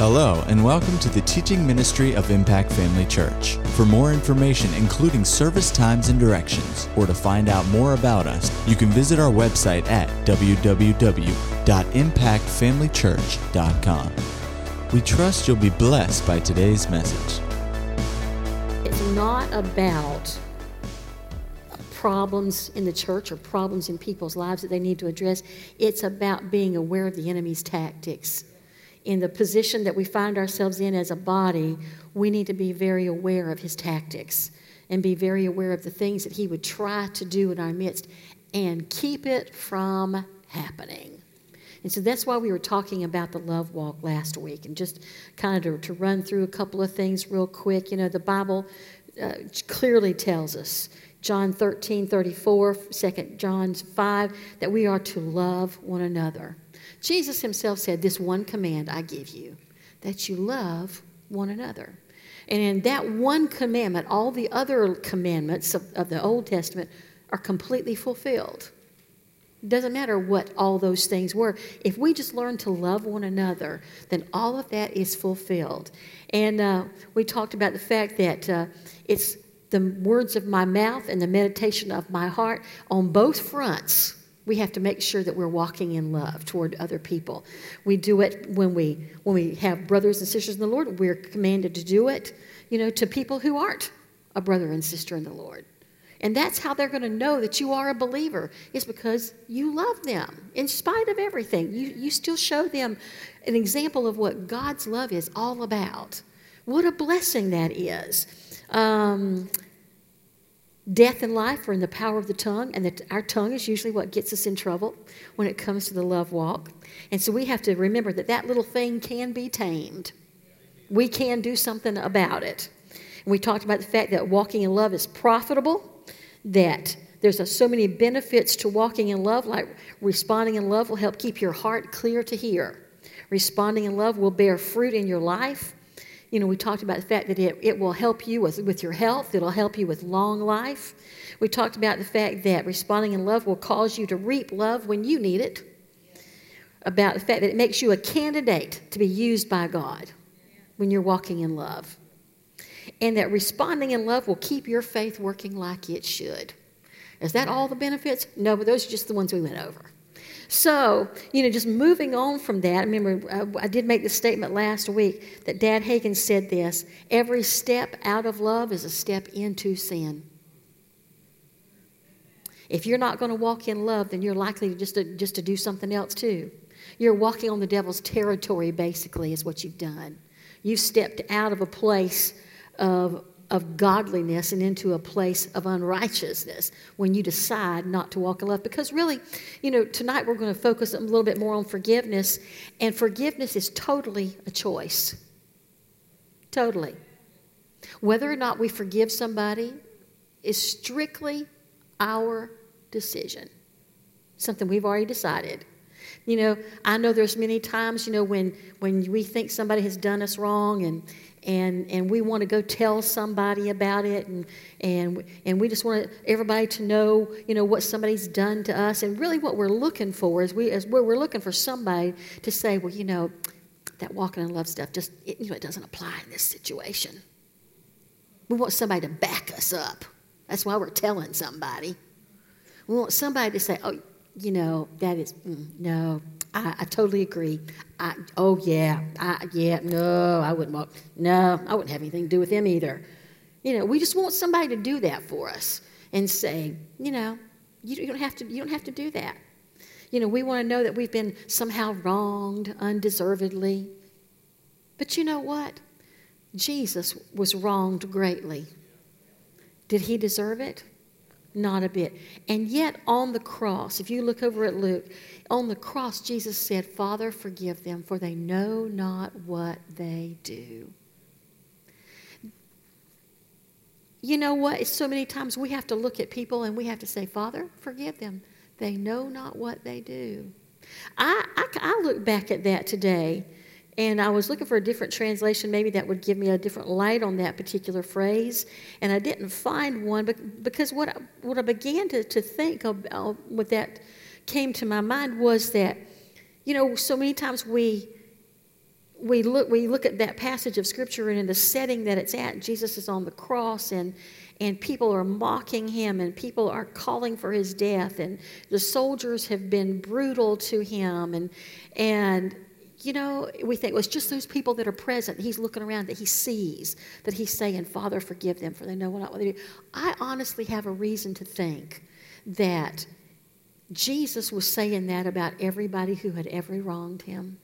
Hello, and welcome to the teaching ministry of Impact Family Church. For more information, including service times and directions, or to find out more about us, you can visit our website at www.impactfamilychurch.com. We trust you'll be blessed by today's message. It's not about problems in the church or problems in people's lives that they need to address. It's about being aware of the enemy's tactics in the position that we find ourselves in as a body, we need to be very aware of his tactics and be very aware of the things that he would try to do in our midst and keep it from happening. And so that's why we were talking about the love walk last week and just kind of to, to run through a couple of things real quick. You know, the Bible uh, clearly tells us, John 13, 34, 2 John 5, that we are to love one another. Jesus himself said, This one command I give you, that you love one another. And in that one commandment, all the other commandments of, of the Old Testament are completely fulfilled. It doesn't matter what all those things were. If we just learn to love one another, then all of that is fulfilled. And uh, we talked about the fact that uh, it's the words of my mouth and the meditation of my heart on both fronts we have to make sure that we're walking in love toward other people. We do it when we when we have brothers and sisters in the Lord. We're commanded to do it, you know, to people who aren't a brother and sister in the Lord. And that's how they're going to know that you are a believer, is because you love them in spite of everything. You, you still show them an example of what God's love is all about. What a blessing that is. Um, Death and life are in the power of the tongue, and the, our tongue is usually what gets us in trouble when it comes to the love walk. And so we have to remember that that little thing can be tamed. We can do something about it. And we talked about the fact that walking in love is profitable, that there's a, so many benefits to walking in love, like responding in love will help keep your heart clear to hear. Responding in love will bear fruit in your life. You know, we talked about the fact that it, it will help you with, with your health, it'll help you with long life. We talked about the fact that responding in love will cause you to reap love when you need it. About the fact that it makes you a candidate to be used by God when you're walking in love. And that responding in love will keep your faith working like it should. Is that all the benefits? No, but those are just the ones we went over. So, you know, just moving on from that, I remember I, uh, did make the statement last week that Dad Hagin said this every step out of love is a step into sin. If you're not going to walk in love, then you're likely just to, just to do something else too. You're walking on the devil's territory, basically, is what you've done. You've stepped out of a place of of godliness and into a place of unrighteousness when you decide not to walk in love. Because really, you know, tonight we're going to focus a little bit more on forgiveness, and forgiveness is totally a choice. Totally. Whether or not we forgive somebody is strictly our decision, something we've already decided. You know, I know there's many times, you know, when, when we think somebody has done us wrong and, and, and we want to go tell somebody about it and, and, and we just want everybody to know, you know, what somebody's done to us. And really what we're looking for is we, is we're looking for somebody to say, well, you know, that walking in love stuff just, it, you know, it doesn't apply in this situation. We want somebody to back us up. That's why we're telling somebody. We want somebody to say, oh, you know, that is, mm, no, I, I, totally agree. I, oh, yeah, I, yeah, no, I wouldn't walk. No, I wouldn't have anything to do with them either. You know, we just want somebody to do that for us and say, you know, you, you don't have to, you don't have to do that. You know, we want to know that we've been somehow wronged undeservedly. But you know what? Jesus was wronged greatly. Did he deserve it? Not a bit. And yet, on the cross, if you look over at Luke, on the cross, Jesus said, Father, forgive them, for they know not what they do. You know what? So many times we have to look at people and we have to say, Father, forgive them. They know not what they do. I, I, I look back at that today and I was looking for a different translation, maybe that would give me a different light on that particular phrase. And I didn't find one because what I, what I began to, to think about, uh, what that came to my mind was that, you know, so many times we, we look, we look at that passage of scripture and in the setting that it's at, Jesus is on the cross and, and people are mocking him and people are calling for his death and the soldiers have been brutal to him and, and you know, we think, well, it's just those people that are present. He's looking around that he sees, that he's saying, Father, forgive them, for they know not what they do. I honestly have a reason to think that Jesus was saying that about everybody who had ever wronged him.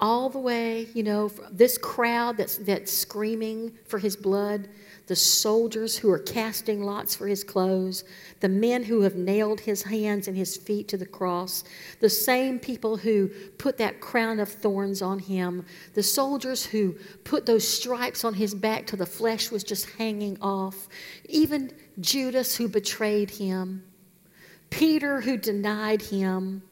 All the way, you know, this crowd that's, that's screaming for his blood, the soldiers who are casting lots for his clothes, the men who have nailed his hands and his feet to the cross, the same people who put that crown of thorns on him, the soldiers who put those stripes on his back till the flesh was just hanging off, even Judas who betrayed him, Peter who denied him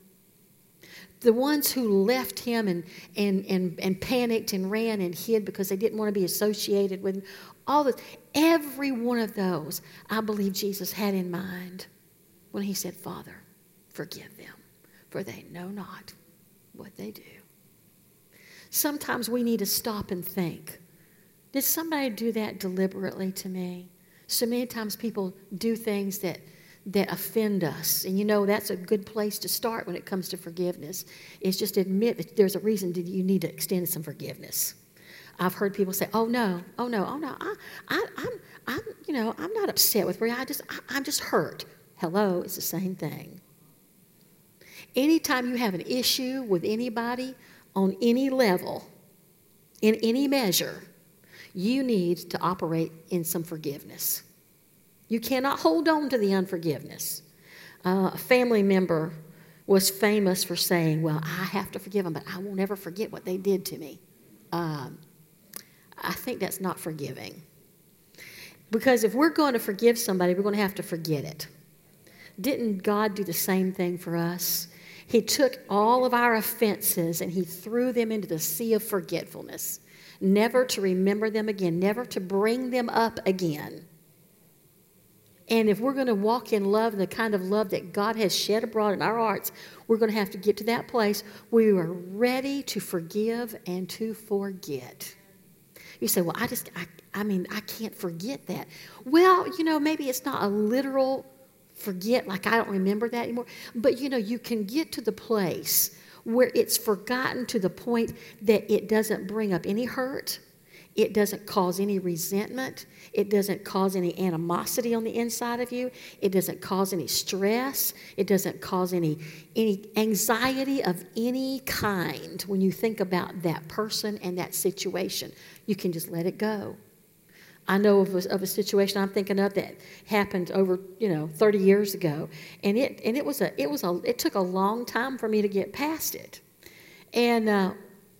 the ones who left him and, and, and, and panicked and ran and hid because they didn't want to be associated with all this, every one of those, I believe Jesus had in mind when he said, Father, forgive them, for they know not what they do. Sometimes we need to stop and think did somebody do that deliberately to me? So many times people do things that, that offend us. And you know, that's a good place to start when it comes to forgiveness, is just admit that there's a reason that you need to extend some forgiveness. I've heard people say, "Oh no, oh no, oh no, I, I, I'm, I'm, you know, I'm not upset with Maria. I just, I, I'm just hurt." Hello, it's the same thing. Anytime you have an issue with anybody on any level, in any measure, you need to operate in some forgiveness. You cannot hold on to the unforgiveness. Uh, a family member was famous for saying, Well, I have to forgive them, but I won't ever forget what they did to me. Um, I think that's not forgiving. Because if we're going to forgive somebody, we're going to have to forget it. Didn't God do the same thing for us? He took all of our offenses and he threw them into the sea of forgetfulness, never to remember them again, never to bring them up again. And if we're going to walk in love, the kind of love that God has shed abroad in our hearts, we're going to have to get to that place where we are ready to forgive and to forget. You say, well, I just, I, I mean, I can't forget that. Well, you know, maybe it's not a literal forget, like I don't remember that anymore. But, you know, you can get to the place where it's forgotten to the point that it doesn't bring up any hurt, it doesn't cause any resentment. It doesn't cause any animosity on the inside of you. It doesn't cause any stress. It doesn't cause any, any anxiety of any kind when you think about that person and that situation. You can just let it go. I know of a, of a situation I'm thinking of that happened over, you know, 30 years ago, and it and it was a it was a it took a long time for me to get past it, and uh,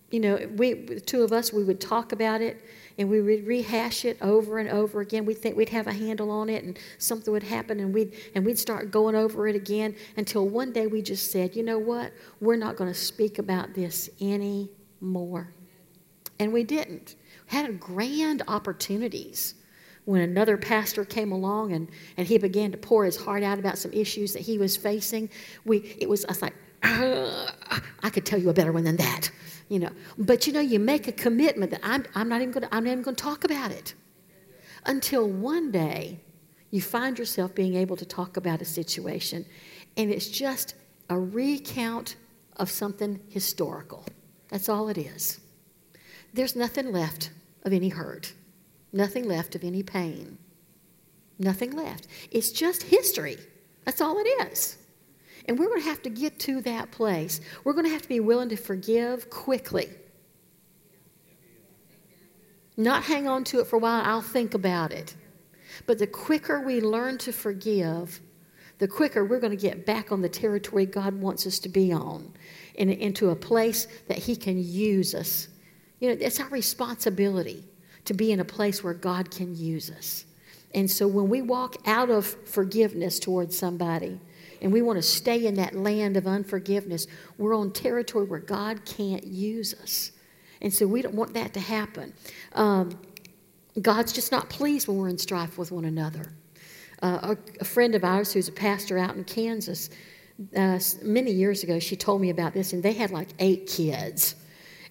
you know, we, the two of us, we would talk about it and we would rehash it over and over again. We'd think we'd have a handle on it and something would happen and we'd, and we'd start going over it again until one day we just said, you know what? We're not going to speak about this anymore. And we didn't. We Had grand opportunities when another pastor came along and, and he began to pour his heart out about some issues that he was facing. We, it was, I was like, I could tell you a better one than that you know. But you know, you make a commitment that I'm, I'm not even going to, I'm not even going to talk about it until one day you find yourself being able to talk about a situation, and it's just a recount of something historical. That's all it is. There's nothing left of any hurt, nothing left of any pain, nothing left. It's just history. That's all it is. And we're going to have to get to that place. We're going to have to be willing to forgive quickly. Not hang on to it for a while, I'll think about it. But the quicker we learn to forgive, the quicker we're going to get back on the territory God wants us to be on and into a place that He can use us. You know, it's our responsibility to be in a place where God can use us. And so when we walk out of forgiveness towards somebody, and we want to stay in that land of unforgiveness, we're on territory where God can't use us. And so we don't want that to happen. Um, God's just not pleased when we're in strife with one another. Uh, a, a, friend of ours who's a pastor out in Kansas, uh, many years ago, she told me about this, and they had like eight kids.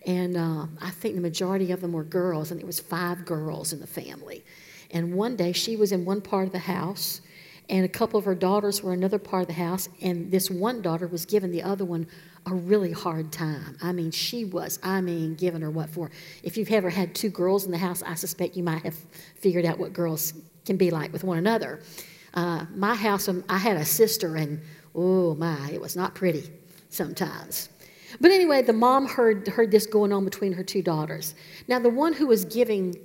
And uh, I think the majority of them were girls, and it was five girls in the family. And one day she was in one part of the house, and a couple of her daughters were another part of the house, and this one daughter was giving the other one a really hard time. I mean, she was, I mean, giving her what for. If you've ever had two girls in the house, I suspect you might have figured out what girls can be like with one another. Uh, my house, um, I had a sister, and oh my, it was not pretty sometimes. But anyway, the mom heard, heard this going on between her two daughters. Now, the one who was giving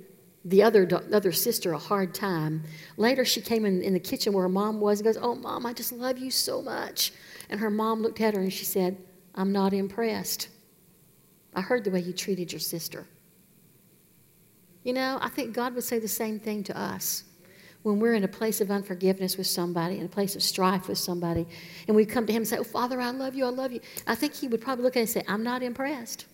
the other, other sister a hard time, later she came in, in the kitchen where her mom was and goes, Oh, mom, I just love you so much. And her mom looked at her and she said, I'm not impressed. I heard the way you treated your sister. You know, I think God would say the same thing to us when we're in a place of unforgiveness with somebody, in a place of strife with somebody, and we come to Him and say, Oh, Father, I love you, I love you. I think He would probably look at us and say, I'm not impressed.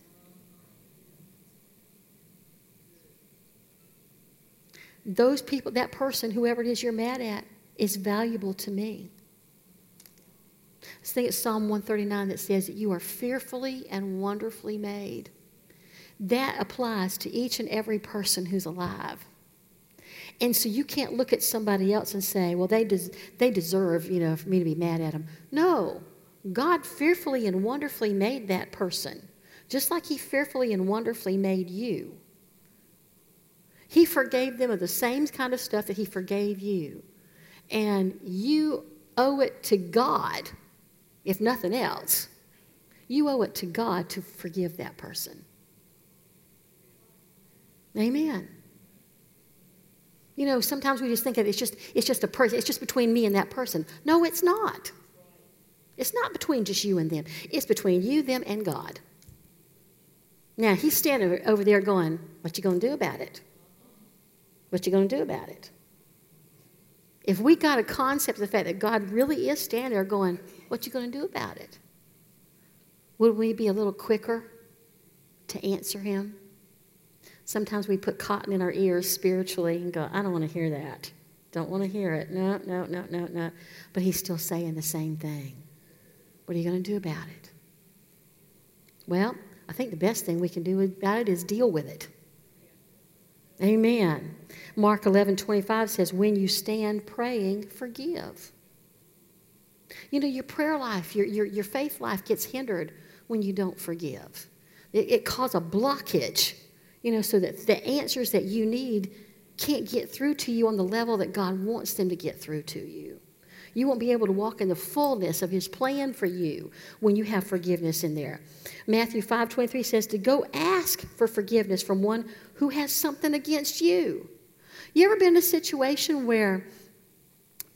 Those people, that person, whoever it is you're mad at, is valuable to me. I think it's Psalm 139 that says that you are fearfully and wonderfully made. That applies to each and every person who's alive. And so you can't look at somebody else and say, well, they, des- they deserve, you know, for me to be mad at them. No. God fearfully and wonderfully made that person, just like He fearfully and wonderfully made you. He forgave them of the same kind of stuff that He forgave you. And you owe it to God if nothing else, you owe it to God to forgive that person. Amen. You know, sometimes we just think that it's just it's just a person, it's just between me and that person. No, it's not. It's not between just you and them. It's between you, them, and God. Now he's standing over there going, What you gonna do about it? What you gonna do about it? If we got a concept of the fact that God really is standing there going, what you going to do about it? Would we be a little quicker to answer him? Sometimes we put cotton in our ears spiritually and go, I don't want to hear that. Don't want to hear it. No, no, no, no, no. But he's still saying the same thing. What are you going to do about it? Well, I think the best thing we can do about it is deal with it. Amen. Mark 11 25 says, When you stand praying, forgive. You know, your prayer life, your, your, your faith life gets hindered when you don't forgive. It, it causes a blockage, you know, so that the answers that you need can't get through to you on the level that God wants them to get through to you. You won't be able to walk in the fullness of his plan for you when you have forgiveness in there. Matthew 5:23 says to go ask for forgiveness from one who has something against you. You ever been in a situation where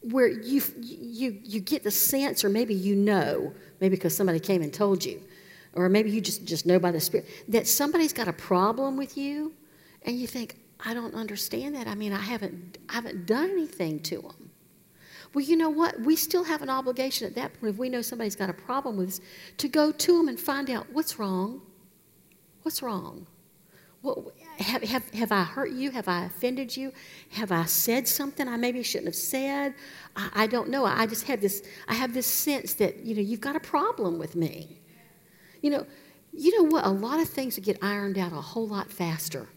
where you, you, you get the sense, or maybe you know, maybe because somebody came and told you, or maybe you just, just know by the Spirit, that somebody's got a problem with you, and you think, I don't understand that. I mean, I haven't, I haven't done anything to them. Well, you know what? We still have an obligation at that point, if we know somebody's got a problem with us, to go to them and find out what's wrong. What's wrong? What, have, have, have I hurt you? Have I offended you? Have I said something I maybe shouldn't have said? I, I don't know. I just have this, I have this sense that, you know, you've got a problem with me. You know, you know what? A lot of things get ironed out a whole lot faster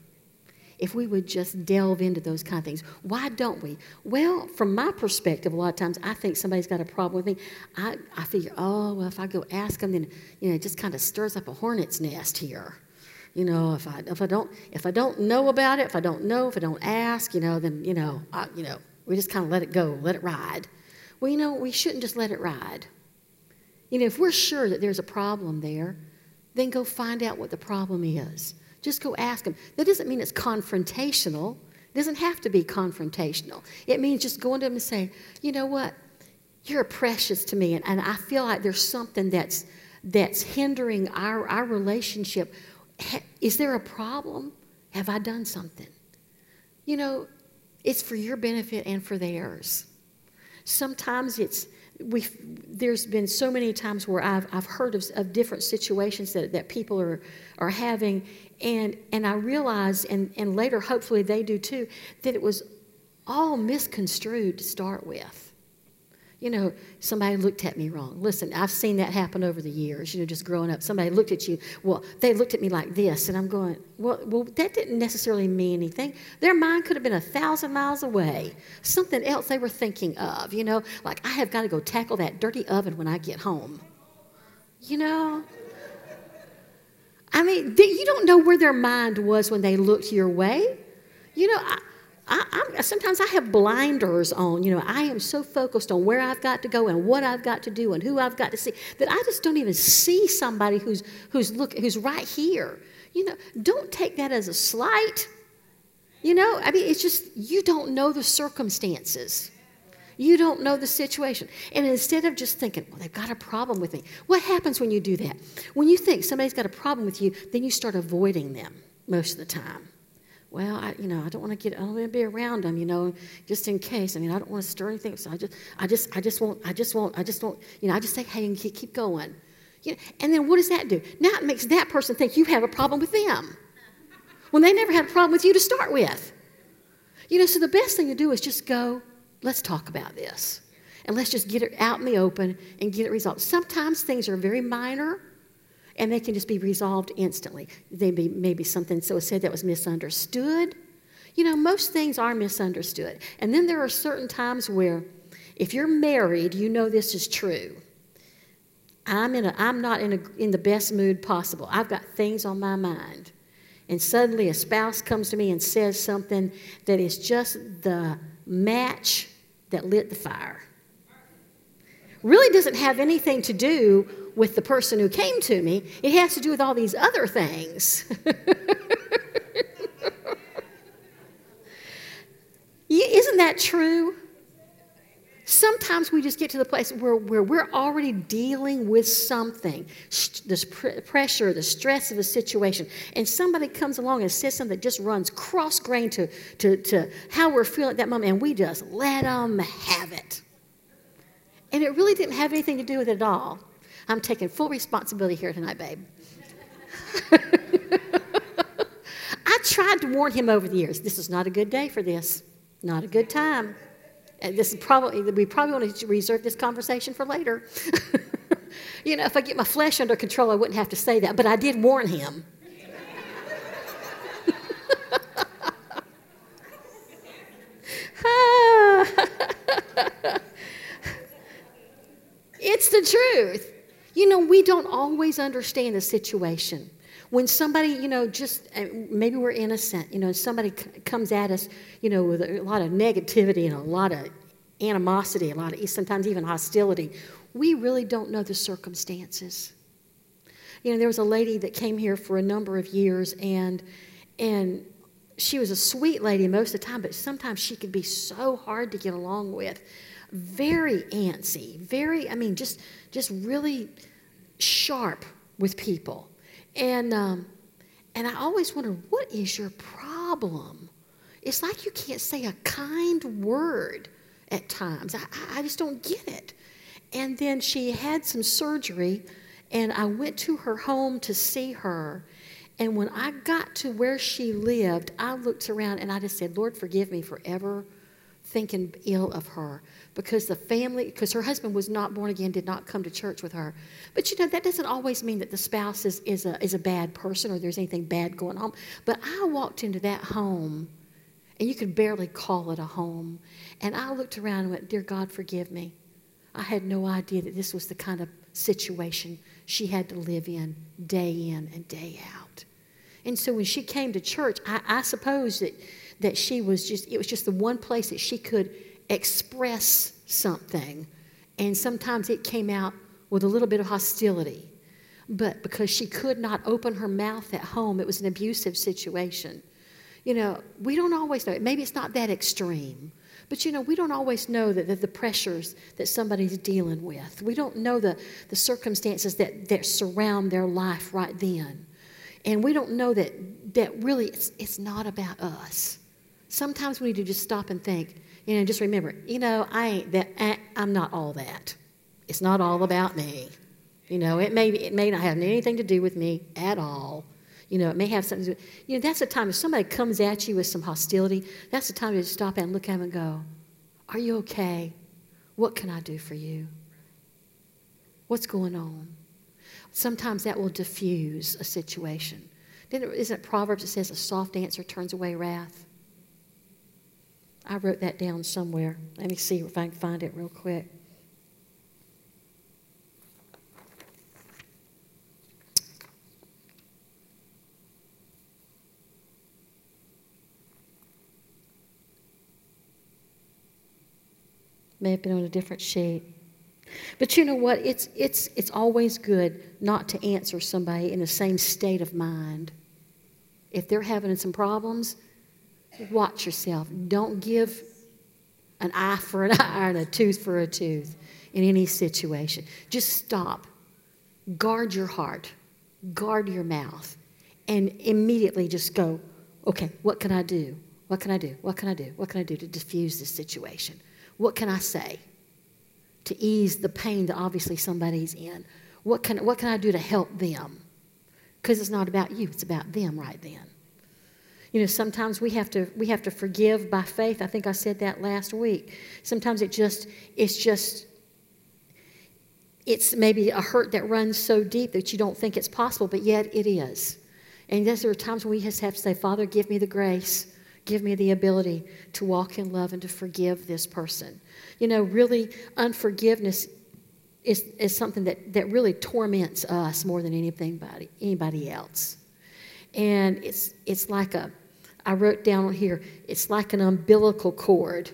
if we would just delve into those kind of things. Why don't we? Well, from my perspective, a lot of times I think somebody's got a problem with me. I, I figure, oh, well, if I go ask them, then, you know, it just kind of stirs up a hornet's nest here you know, if I if I don't if I don't know about it, if I don't know, if I don't ask, you know, then you know, I, you know, we just kind of let it go, let it ride. Well, you know, we shouldn't just let it ride. You know, if we're sure that there's a problem there, then go find out what the problem is. Just go ask them. That doesn't mean it's confrontational. It doesn't have to be confrontational. It means just going to them and say, you know what, you're precious to me, and, and I feel like there's something that's that's hindering our, our relationship is there a problem? Have I done something? You know, it's for your benefit and for theirs. Sometimes it's, we there's been so many times where I've, I've heard of, of different situations that, that people are, are having, and, and I realize, and, and later hopefully they do too, that it was all misconstrued to start with. You know, somebody looked at me wrong. Listen, I've seen that happen over the years, you know, just growing up. Somebody looked at you, well, they looked at me like this, and I'm going, well, well that didn't necessarily mean anything. Their mind could have been a thousand miles away. Something else they were thinking of, you know, like, I have got to go tackle that dirty oven when I get home. You know? I mean, you don't know where their mind was when they looked your way. You know, I, I, sometimes I have blinders on. You know, I am so focused on where I've got to go and what I've got to do and who I've got to see that I just don't even see somebody who's who's look who's right here. You know, don't take that as a slight. You know, I mean, it's just you don't know the circumstances. You don't know the situation. And instead of just thinking, well, they've got a problem with me, what happens when you do that? When you think somebody's got a problem with you, then you start avoiding them most of the time well, I, you know, I don't want to get, I don't want to be around them, you know, just in case. I mean, I don't want to stir anything. So I just, I just, I just won't, I just won't, I just won't, you know, I just say, hey, and keep, keep going. You know, and then what does that do? Now it makes that person think you have a problem with them when they never had a problem with you to start with. You know, so the best thing to do is just go, let's talk about this. And let's just get it out in the open and get it resolved. Sometimes things are very minor and they can just be resolved instantly. They be maybe something so said that was misunderstood. You know, most things are misunderstood. And then there are certain times where, if you're married, you know this is true. I'm, in a, I'm not in, a, in the best mood possible. I've got things on my mind. And suddenly a spouse comes to me and says something that is just the match that lit the fire. Really doesn't have anything to do with the person who came to me, it has to do with all these other things. Isn't that true? Sometimes we just get to the place where, where we're already dealing with something, this pr- pressure, the stress of a situation, and somebody comes along and says something that just runs cross grain to, to, to how we're feeling at that moment, and we just let them have it. And it really didn't have anything to do with it at all. I'm taking full responsibility here tonight, babe. I tried to warn him over the years this is not a good day for this, not a good time. And this is probably, we probably want to reserve this conversation for later. you know, if I get my flesh under control, I wouldn't have to say that, but I did warn him. Ah. It's the truth. You know, we don't always understand the situation. When somebody, you know, just uh, maybe we're innocent, you know, somebody c- comes at us, you know, with a lot of negativity and a lot of animosity, a lot of sometimes even hostility, we really don't know the circumstances. You know, there was a lady that came here for a number of years, and and she was a sweet lady most of the time, but sometimes she could be so hard to get along with very antsy, very, I mean, just, just really sharp with people. And, um, and I always wondered, what is your problem? It's like you can't say a kind word at times. I, I just don't get it. And then she had some surgery, and I went to her home to see her. And when I got to where she lived, I looked around and I just said, Lord, forgive me for ever thinking ill of her because the family, because her husband was not born again, did not come to church with her. But you know, that doesn't always mean that the spouse is, is, a, is a bad person or there's anything bad going on. But I walked into that home, and you could barely call it a home. And I looked around and went, Dear God, forgive me. I had no idea that this was the kind of situation she had to live in day in and day out. And so when she came to church, I, I suppose that, that she was just, it was just the one place that she could express something. And sometimes it came out with a little bit of hostility. But because she could not open her mouth at home, it was an abusive situation. You know, we don't always know. Maybe it's not that extreme. But you know, we don't always know that the, the pressures that somebody's dealing with. We don't know the, the circumstances that, that surround their life right then. And we don't know that, that really it's, it's not about us. Sometimes we need to just stop and think, you know, just remember, you know, I ain't that, eh, I'm not all that. It's not all about me. You know, it may, it may not have anything to do with me at all. You know, it may have something to do You know, that's the time if somebody comes at you with some hostility, that's the time to stop and look at them and go, Are you okay? What can I do for you? What's going on? Sometimes that will diffuse a situation. Isn't it Proverbs that says a soft answer turns away wrath? I wrote that down somewhere. Let me see if I can find it real quick. May have been on a different sheet. But you know what? It's, it's, it's always good not to answer somebody in the same state of mind. If they're having some problems, watch yourself. Don't give an eye for an eye and a tooth for a tooth in any situation. Just stop. Guard your heart, guard your mouth, and immediately just go, okay, what can I do? What can I do? What can I do? What can I do to diffuse this situation? What can I say to ease the pain that obviously somebody's in? What can, what can I do to help them? Because it's not about you, it's about them right then. You know, sometimes we have to we have to forgive by faith. I think I said that last week. Sometimes it just it's just it's maybe a hurt that runs so deep that you don't think it's possible, but yet it is. And yes, there are times when we just have to say, Father, give me the grace Give me the ability to walk in love and to forgive this person. You know, really, unforgiveness is, is something that, that really torments us more than anything anybody, anybody else. And it's, it's like a, I wrote down here, it's like an umbilical cord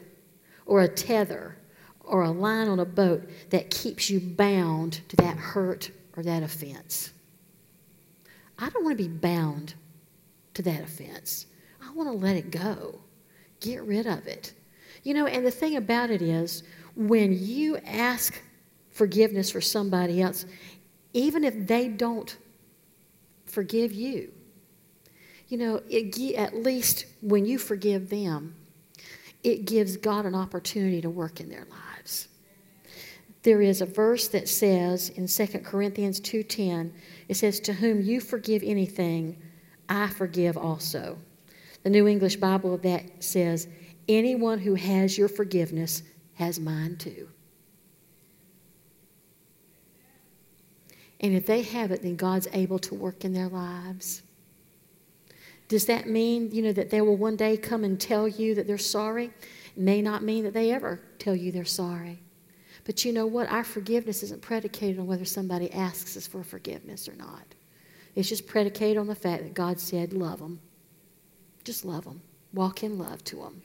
or a tether or a line on a boat that keeps you bound to that hurt or that offense. I don't want to be bound to that offense. I want to let it go. Get rid of it. You know, and the thing about it is, when you ask forgiveness for somebody else, even if they don't forgive you, you know, it, at least when you forgive them, it gives God an opportunity to work in their lives. There is a verse that says in 2 Corinthians 2:10, it says, "To whom you forgive anything, I forgive also." The New English Bible of that says, Anyone who has your forgiveness has mine too. And if they have it, then God's able to work in their lives. Does that mean, you know, that they will one day come and tell you that they're sorry? It may not mean that they ever tell you they're sorry. But you know what? Our forgiveness isn't predicated on whether somebody asks us for forgiveness or not. It's just predicated on the fact that God said, love them. Just love them. Walk in love to them.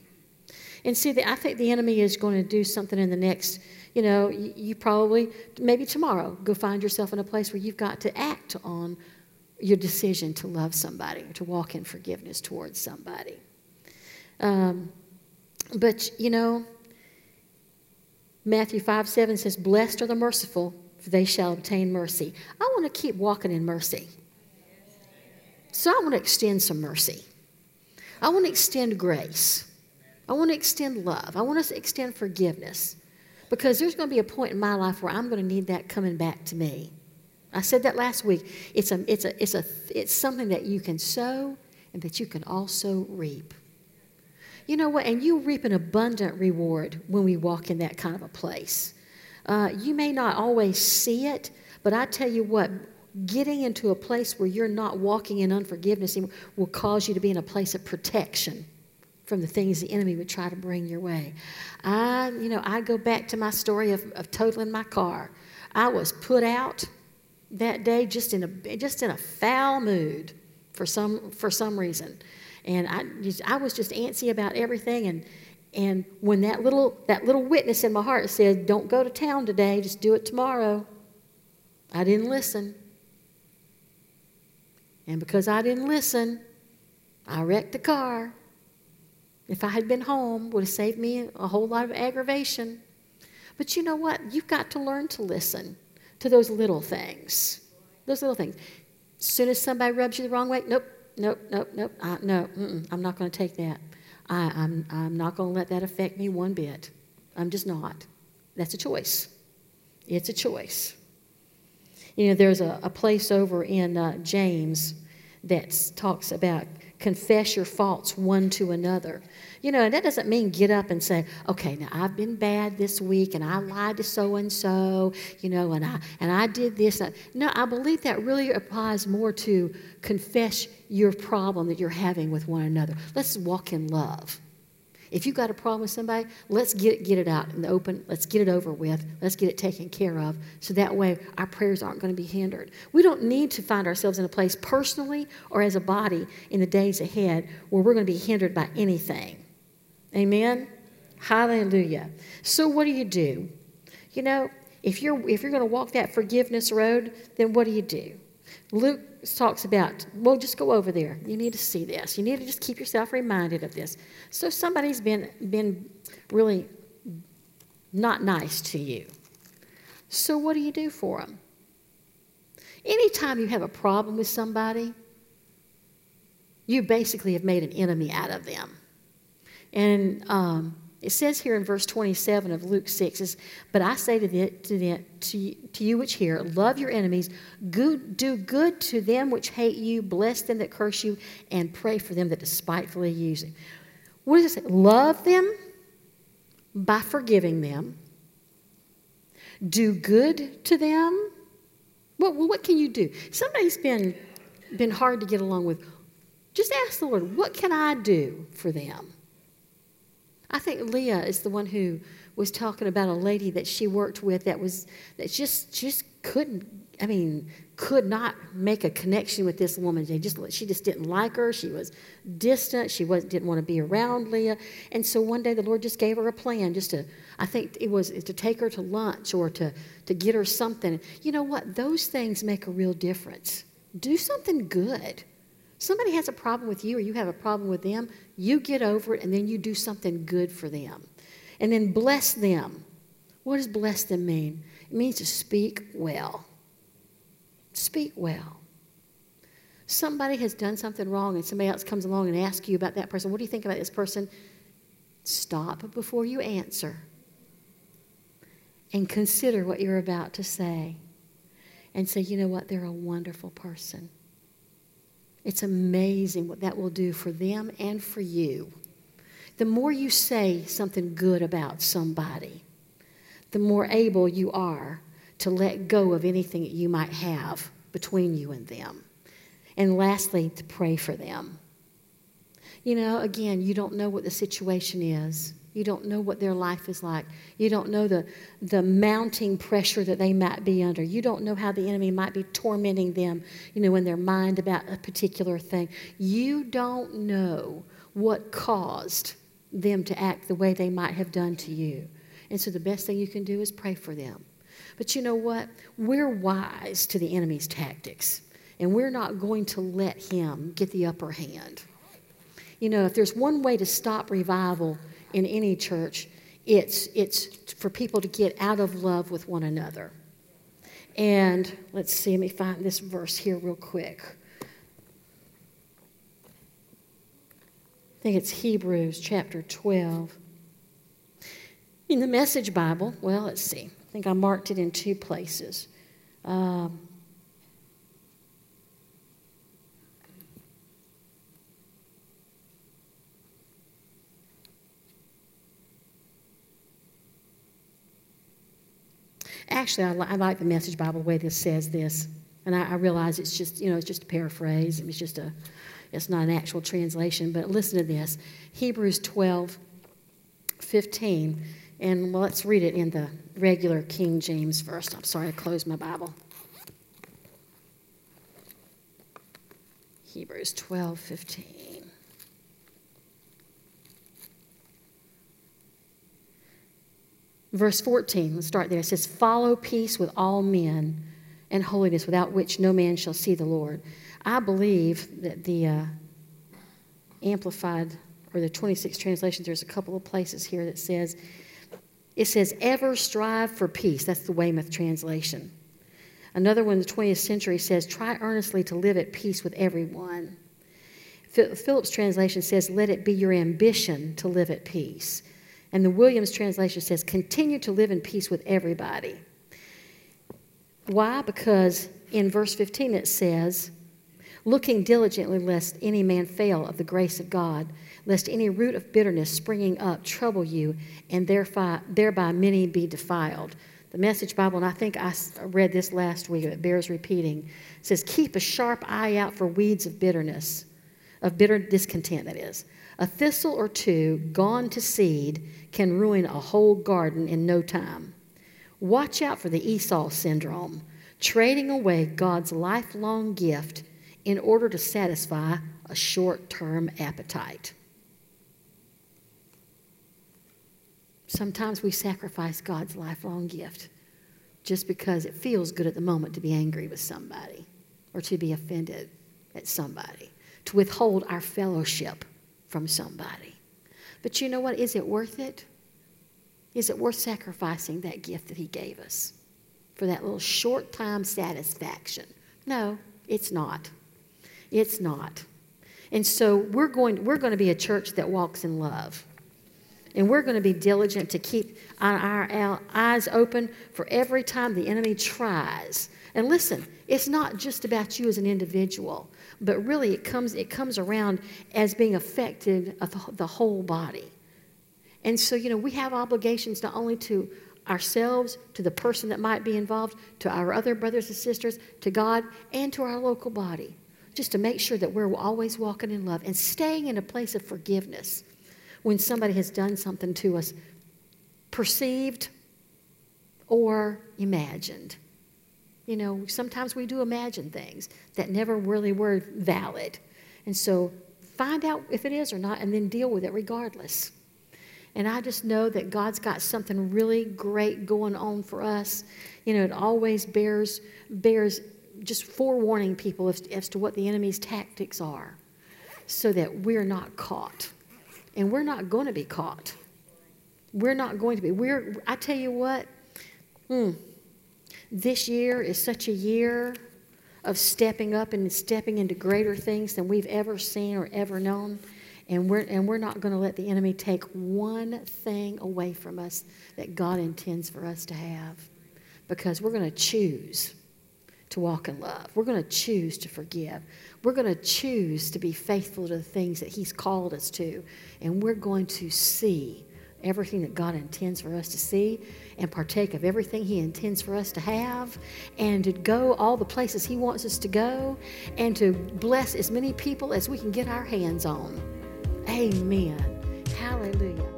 And see, the, I think the enemy is going to do something in the next, you know, you, you probably, maybe tomorrow, go find yourself in a place where you've got to act on your decision to love somebody or to walk in forgiveness towards somebody. Um, but, you know, Matthew 5 7 says, Blessed are the merciful, for they shall obtain mercy. I want to keep walking in mercy. So I want to extend some mercy. I want to extend grace. I want to extend love. I want to extend forgiveness. Because there's going to be a point in my life where I'm going to need that coming back to me. I said that last week. It's, a, it's, a, it's, a, it's something that you can sow and that you can also reap. You know what? And you reap an abundant reward when we walk in that kind of a place. Uh, you may not always see it, but I tell you what, getting into a place where you're not walking in unforgiveness will cause you to be in a place of protection from the things the enemy would try to bring your way. I, you know, I go back to my story of, of totaling my car. I was put out that day just in a just in a foul mood for some for some reason, and I I was just antsy about everything. And and when that little that little witness in my heart said, "Don't go to town today, just do it tomorrow," I didn't listen. And because I didn't listen, I wrecked the car. If I had been home, would have saved me a whole lot of aggravation. But you know what? You've got to learn to listen to those little things. Those little things. As soon as somebody rubs you the wrong way, nope, nope, nope, nope. Uh, no, I'm not going to take that. I, I'm, I'm not going to let that affect me one bit. I'm just not. That's a choice. It's a choice. You know, there's a, a place over in uh, James that talks about confess your faults one to another. You know, and that doesn't mean get up and say, okay, now I've been bad this week and I lied to so and so, you know, and I, and I did this. Uh, no, I believe that really applies more to confess your problem that you're having with one another. Let's walk in love. If you've got a problem with somebody, let's get, it, get it out in the open. Let's get it over with. Let's get it taken care of. So that way our prayers aren't going to be hindered. We don't need to find ourselves in a place personally or as a body in the days ahead where we're going to be hindered by anything. Amen? Hallelujah. So what do you do? You know, if you're if you're going to walk that forgiveness road, then what do you do? Luke talks about, well, just go over there. You need to see this. You need to just keep yourself reminded of this. So somebody's been been really not nice to you. So what do you do for them? Anytime you have a problem with somebody, you basically have made an enemy out of them. And um, it says here in verse 27 of Luke 6, is, But I say to, the, to, the, to, to you which hear, love your enemies, good, do good to them which hate you, bless them that curse you, and pray for them that despitefully use you. What does it say? Love them by forgiving them, do good to them. Well, what can you do? Somebody's been, been hard to get along with. Just ask the Lord, what can I do for them? I think Leah is the one who was talking about a lady that she worked with that was that just just couldn't I mean could not make a connection with this woman. They just she just didn't like her. She was distant. She was didn't want to be around Leah. And so one day the Lord just gave her a plan, just to I think it was to take her to lunch or to to get her something. You know what? Those things make a real difference. Do something good. Somebody has a problem with you or you have a problem with them, you get over it and then you do something good for them. And then bless them. What does bless them mean? It means to speak well. Speak well. Somebody has done something wrong and somebody else comes along and asks you about that person. What do you think about this person? Stop before you answer and consider what you're about to say and say, you know what, they're a wonderful person. It's amazing what that will do for them and for you. The more you say something good about somebody, the more able you are to let go of anything that you might have between you and them. And lastly, to pray for them. You know, again, you don't know what the situation is. You don't know what their life is like. You don't know the, the mounting pressure that they might be under. You don't know how the enemy might be tormenting them, you know, in their mind about a particular thing. You don't know what caused them to act the way they might have done to you. And so the best thing you can do is pray for them. But you know what? We're wise to the enemy's tactics, and we're not going to let him get the upper hand. You know, if there's one way to stop revival, in any church, it's, it's for people to get out of love with one another. And let's see, let me find this verse here real quick. I think it's Hebrews chapter 12. In the Message Bible, well, let's see. I think I marked it in two places. Um, Actually, I, li- I like the Message Bible the way this says this, and I, I realize it's just you know it's just a paraphrase. It's just a it's not an actual translation. But listen to this: Hebrews 12, 15, and well, let's read it in the regular King James first. I'm sorry, I closed my Bible. Hebrews 12, 15. Verse 14, let's start there. It says, Follow peace with all men and holiness, without which no man shall see the Lord. I believe that the uh, Amplified or the 26 translations, there's a couple of places here that says, it says, ever strive for peace. That's the Weymouth translation. Another one in the 20th century says, try earnestly to live at peace with everyone. Phillips' translation says, let it be your ambition to live at peace. And the Williams translation says, continue to live in peace with everybody. Why? Because in verse 15 it says, looking diligently lest any man fail of the grace of God, lest any root of bitterness springing up trouble you, and thereby, thereby many be defiled. The Message Bible, and I think I read this last week, it bears repeating, says, Keep a sharp eye out for weeds of bitterness, of bitter discontent, that is. A thistle or two gone to seed can ruin a whole garden in no time. Watch out for the Esau syndrome, trading away God's lifelong gift in order to satisfy a short term appetite. Sometimes we sacrifice God's lifelong gift just because it feels good at the moment to be angry with somebody or to be offended at somebody, to withhold our fellowship from somebody. But you know what? Is it worth it? Is it worth sacrificing that gift that He gave us for that little short time satisfaction? No, it's not. It's not. And so we're going, we're going to be a church that walks in love. And we're going to be diligent to keep our, eyes open for every time the enemy tries. And listen, it's not just about you as an individual, but really it comes, it comes around as being affected of the whole body. And so, you know, we have obligations not only to ourselves, to the person that might be involved, to our other brothers and sisters, to God, and to our local body just to make sure that we're always walking in love and staying in a place of forgiveness when somebody has done something to us, perceived or imagined. You know, sometimes we do imagine things that never really were valid. And so find out if it is or not and then deal with it regardless. And I just know that God's got something really great going on for us. You know, it always bears bears just forewarning people as, as to what the enemy's tactics are so that we're not caught. And we're not going to be caught. We're not going to be. We're, I tell you what, hmm, this year is such a year of stepping up and stepping into greater things than we've ever seen or ever known. And we're, and we're not going to let the enemy take one thing away from us that God intends for us to have because we're going to choose to walk in love. We're going to choose to forgive. We're going to choose to be faithful to the things that He's called us to. And we're going to see everything that God intends for us to see and partake of everything He intends for us to have and to go all the places He wants us to go and to bless as many people as we can get our hands on. Amen. Hallelujah.